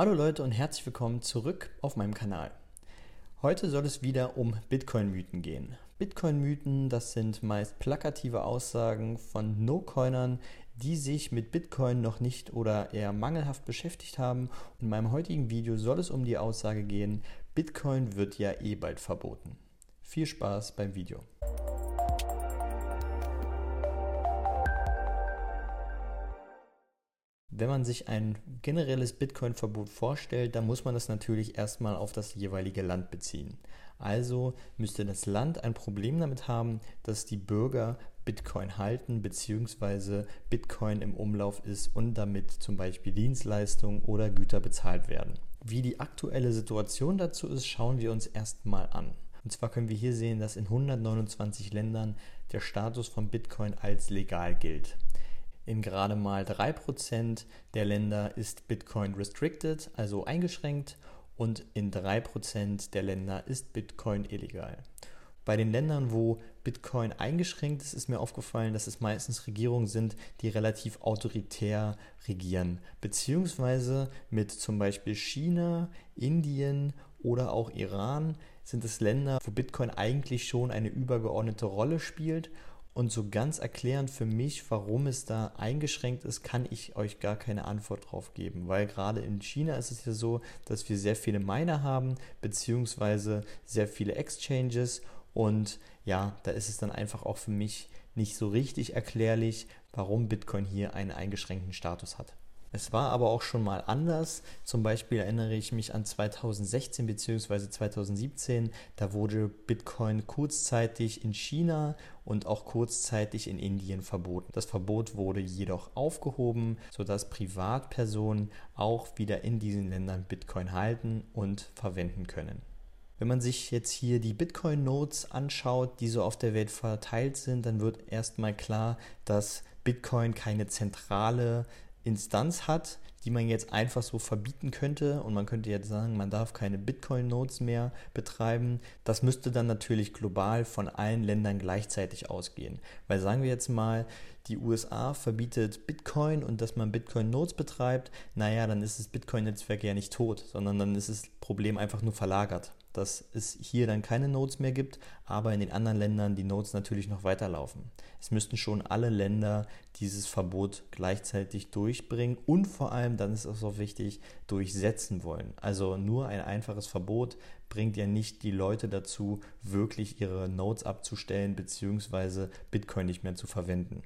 Hallo Leute und herzlich willkommen zurück auf meinem Kanal. Heute soll es wieder um Bitcoin-Mythen gehen. Bitcoin-Mythen, das sind meist plakative Aussagen von No-Coinern, die sich mit Bitcoin noch nicht oder eher mangelhaft beschäftigt haben. In meinem heutigen Video soll es um die Aussage gehen, Bitcoin wird ja eh bald verboten. Viel Spaß beim Video. Wenn man sich ein generelles Bitcoin-Verbot vorstellt, dann muss man das natürlich erstmal auf das jeweilige Land beziehen. Also müsste das Land ein Problem damit haben, dass die Bürger Bitcoin halten bzw. Bitcoin im Umlauf ist und damit zum Beispiel Dienstleistungen oder Güter bezahlt werden. Wie die aktuelle Situation dazu ist, schauen wir uns erstmal an. Und zwar können wir hier sehen, dass in 129 Ländern der Status von Bitcoin als legal gilt. In gerade mal 3% der Länder ist Bitcoin restricted, also eingeschränkt, und in 3% der Länder ist Bitcoin illegal. Bei den Ländern, wo Bitcoin eingeschränkt ist, ist mir aufgefallen, dass es meistens Regierungen sind, die relativ autoritär regieren, beziehungsweise mit zum Beispiel China, Indien oder auch Iran sind es Länder, wo Bitcoin eigentlich schon eine übergeordnete Rolle spielt und so ganz erklärend für mich, warum es da eingeschränkt ist, kann ich euch gar keine Antwort drauf geben. Weil gerade in China ist es ja so, dass wir sehr viele Miner haben, beziehungsweise sehr viele Exchanges. Und ja, da ist es dann einfach auch für mich nicht so richtig erklärlich, warum Bitcoin hier einen eingeschränkten Status hat. Es war aber auch schon mal anders. Zum Beispiel erinnere ich mich an 2016 bzw. 2017. Da wurde Bitcoin kurzzeitig in China und auch kurzzeitig in Indien verboten. Das Verbot wurde jedoch aufgehoben, sodass Privatpersonen auch wieder in diesen Ländern Bitcoin halten und verwenden können. Wenn man sich jetzt hier die Bitcoin-Nodes anschaut, die so auf der Welt verteilt sind, dann wird erstmal klar, dass Bitcoin keine zentrale Instanz hat, die man jetzt einfach so verbieten könnte und man könnte jetzt sagen, man darf keine Bitcoin-Nodes mehr betreiben. Das müsste dann natürlich global von allen Ländern gleichzeitig ausgehen. Weil sagen wir jetzt mal, die USA verbietet Bitcoin und dass man Bitcoin-Nodes betreibt, naja, dann ist das Bitcoin-Netzwerk ja nicht tot, sondern dann ist das Problem einfach nur verlagert dass es hier dann keine Nodes mehr gibt, aber in den anderen Ländern die Nodes natürlich noch weiterlaufen. Es müssten schon alle Länder dieses Verbot gleichzeitig durchbringen und vor allem, dann ist es auch wichtig, durchsetzen wollen. Also nur ein einfaches Verbot bringt ja nicht die Leute dazu, wirklich ihre Nodes abzustellen bzw. Bitcoin nicht mehr zu verwenden.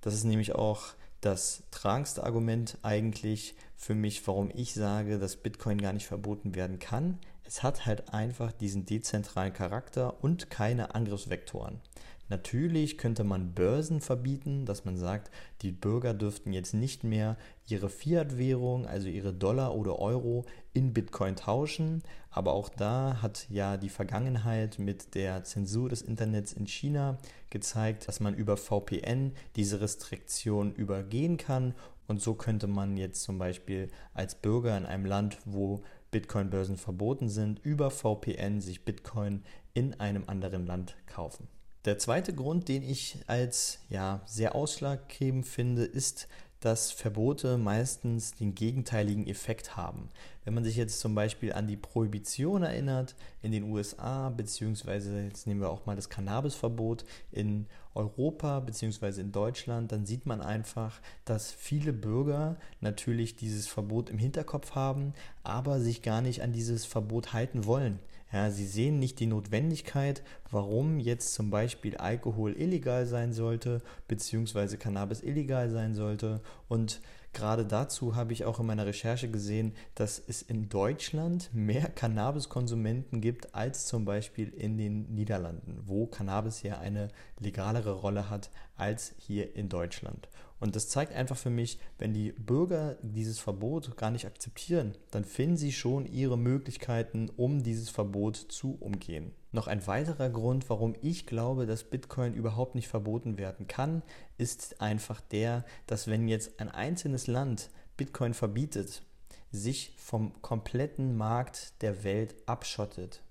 Das ist nämlich auch das tragendste Argument eigentlich für mich, warum ich sage, dass Bitcoin gar nicht verboten werden kann. Es hat halt einfach diesen dezentralen Charakter und keine Angriffsvektoren. Natürlich könnte man Börsen verbieten, dass man sagt, die Bürger dürften jetzt nicht mehr ihre Fiat-Währung, also ihre Dollar oder Euro, in Bitcoin tauschen. Aber auch da hat ja die Vergangenheit mit der Zensur des Internets in China gezeigt, dass man über VPN diese Restriktion übergehen kann. Und so könnte man jetzt zum Beispiel als Bürger in einem Land, wo Bitcoin-Börsen verboten sind, über VPN sich Bitcoin in einem anderen Land kaufen. Der zweite Grund, den ich als ja, sehr ausschlaggebend finde, ist, dass Verbote meistens den gegenteiligen Effekt haben. Wenn man sich jetzt zum Beispiel an die Prohibition erinnert in den USA, beziehungsweise jetzt nehmen wir auch mal das Cannabisverbot in Europa, beziehungsweise in Deutschland, dann sieht man einfach, dass viele Bürger natürlich dieses Verbot im Hinterkopf haben, aber sich gar nicht an dieses Verbot halten wollen. Ja, sie sehen nicht die Notwendigkeit, warum jetzt zum Beispiel Alkohol illegal sein sollte, beziehungsweise Cannabis illegal sein sollte. Und gerade dazu habe ich auch in meiner Recherche gesehen, dass es in Deutschland mehr Cannabiskonsumenten gibt als zum Beispiel in den Niederlanden, wo Cannabis ja eine legalere Rolle hat als hier in Deutschland. Und das zeigt einfach für mich, wenn die Bürger dieses Verbot gar nicht akzeptieren, dann finden sie schon ihre Möglichkeiten, um dieses Verbot zu umgehen. Noch ein weiterer Grund, warum ich glaube, dass Bitcoin überhaupt nicht verboten werden kann, ist einfach der, dass wenn jetzt ein einzelnes Land Bitcoin verbietet, sich vom kompletten Markt der Welt abschottet,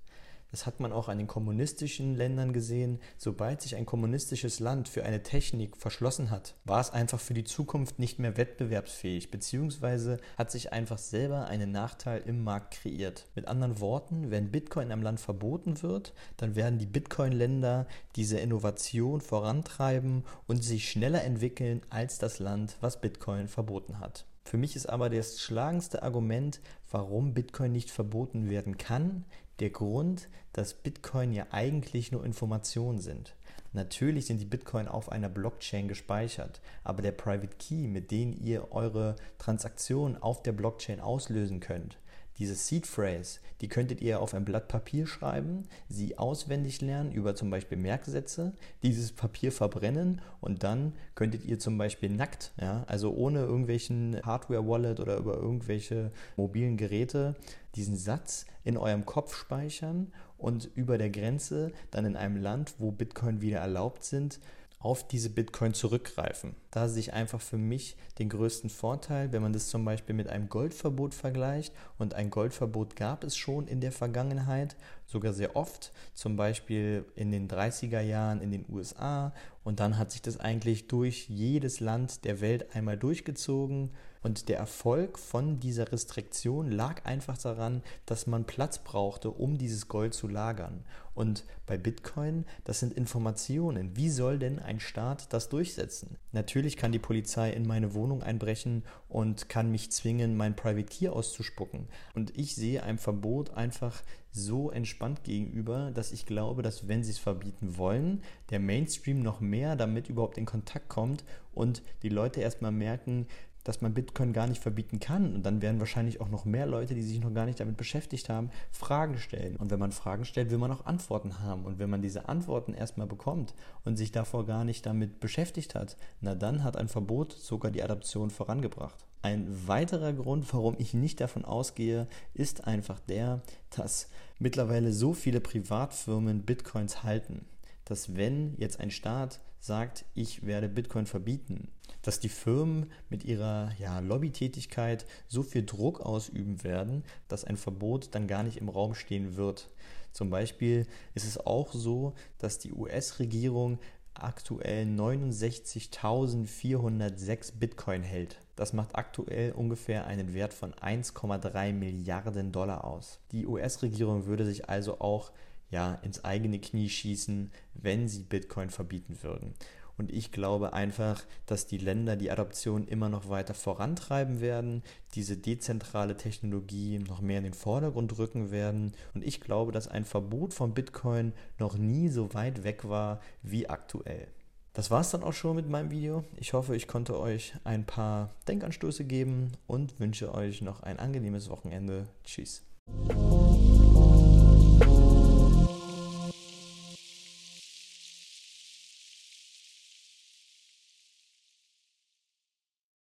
Das hat man auch an den kommunistischen Ländern gesehen. Sobald sich ein kommunistisches Land für eine Technik verschlossen hat, war es einfach für die Zukunft nicht mehr wettbewerbsfähig, beziehungsweise hat sich einfach selber einen Nachteil im Markt kreiert. Mit anderen Worten, wenn Bitcoin in einem Land verboten wird, dann werden die Bitcoin-Länder diese Innovation vorantreiben und sich schneller entwickeln als das Land, was Bitcoin verboten hat. Für mich ist aber das schlagendste Argument, warum Bitcoin nicht verboten werden kann, der Grund, dass Bitcoin ja eigentlich nur Informationen sind. Natürlich sind die Bitcoin auf einer Blockchain gespeichert, aber der Private Key, mit dem ihr eure Transaktion auf der Blockchain auslösen könnt, diese Seed Phrase, die könntet ihr auf ein Blatt Papier schreiben, sie auswendig lernen über zum Beispiel Merksätze, dieses Papier verbrennen und dann könntet ihr zum Beispiel nackt, ja, also ohne irgendwelchen Hardware-Wallet oder über irgendwelche mobilen Geräte, diesen Satz in eurem Kopf speichern und über der Grenze dann in einem Land, wo Bitcoin wieder erlaubt sind, auf diese Bitcoin zurückgreifen. Da sehe ich einfach für mich den größten Vorteil, wenn man das zum Beispiel mit einem Goldverbot vergleicht. Und ein Goldverbot gab es schon in der Vergangenheit, sogar sehr oft, zum Beispiel in den 30er Jahren in den USA. Und dann hat sich das eigentlich durch jedes Land der Welt einmal durchgezogen. Und der Erfolg von dieser Restriktion lag einfach daran, dass man Platz brauchte, um dieses Gold zu lagern. Und bei Bitcoin, das sind Informationen. Wie soll denn ein Staat das durchsetzen? Natürlich kann die Polizei in meine Wohnung einbrechen und kann mich zwingen, mein Private Key auszuspucken. Und ich sehe einem Verbot einfach so entspannt gegenüber, dass ich glaube, dass wenn sie es verbieten wollen, der Mainstream noch mehr damit überhaupt in Kontakt kommt und die Leute erstmal merken, dass man Bitcoin gar nicht verbieten kann. Und dann werden wahrscheinlich auch noch mehr Leute, die sich noch gar nicht damit beschäftigt haben, Fragen stellen. Und wenn man Fragen stellt, will man auch Antworten haben. Und wenn man diese Antworten erstmal bekommt und sich davor gar nicht damit beschäftigt hat, na dann hat ein Verbot sogar die Adaption vorangebracht. Ein weiterer Grund, warum ich nicht davon ausgehe, ist einfach der, dass mittlerweile so viele Privatfirmen Bitcoins halten, dass wenn jetzt ein Staat sagt, ich werde Bitcoin verbieten, dass die Firmen mit ihrer ja, Lobbytätigkeit so viel Druck ausüben werden, dass ein Verbot dann gar nicht im Raum stehen wird. Zum Beispiel ist es auch so, dass die US-Regierung aktuell 69.406 Bitcoin hält. Das macht aktuell ungefähr einen Wert von 1,3 Milliarden Dollar aus. Die US-Regierung würde sich also auch ja, ins eigene Knie schießen, wenn sie Bitcoin verbieten würden. Und ich glaube einfach, dass die Länder die Adoption immer noch weiter vorantreiben werden, diese dezentrale Technologie noch mehr in den Vordergrund rücken werden. Und ich glaube, dass ein Verbot von Bitcoin noch nie so weit weg war wie aktuell. Das war es dann auch schon mit meinem Video. Ich hoffe, ich konnte euch ein paar Denkanstöße geben und wünsche euch noch ein angenehmes Wochenende. Tschüss.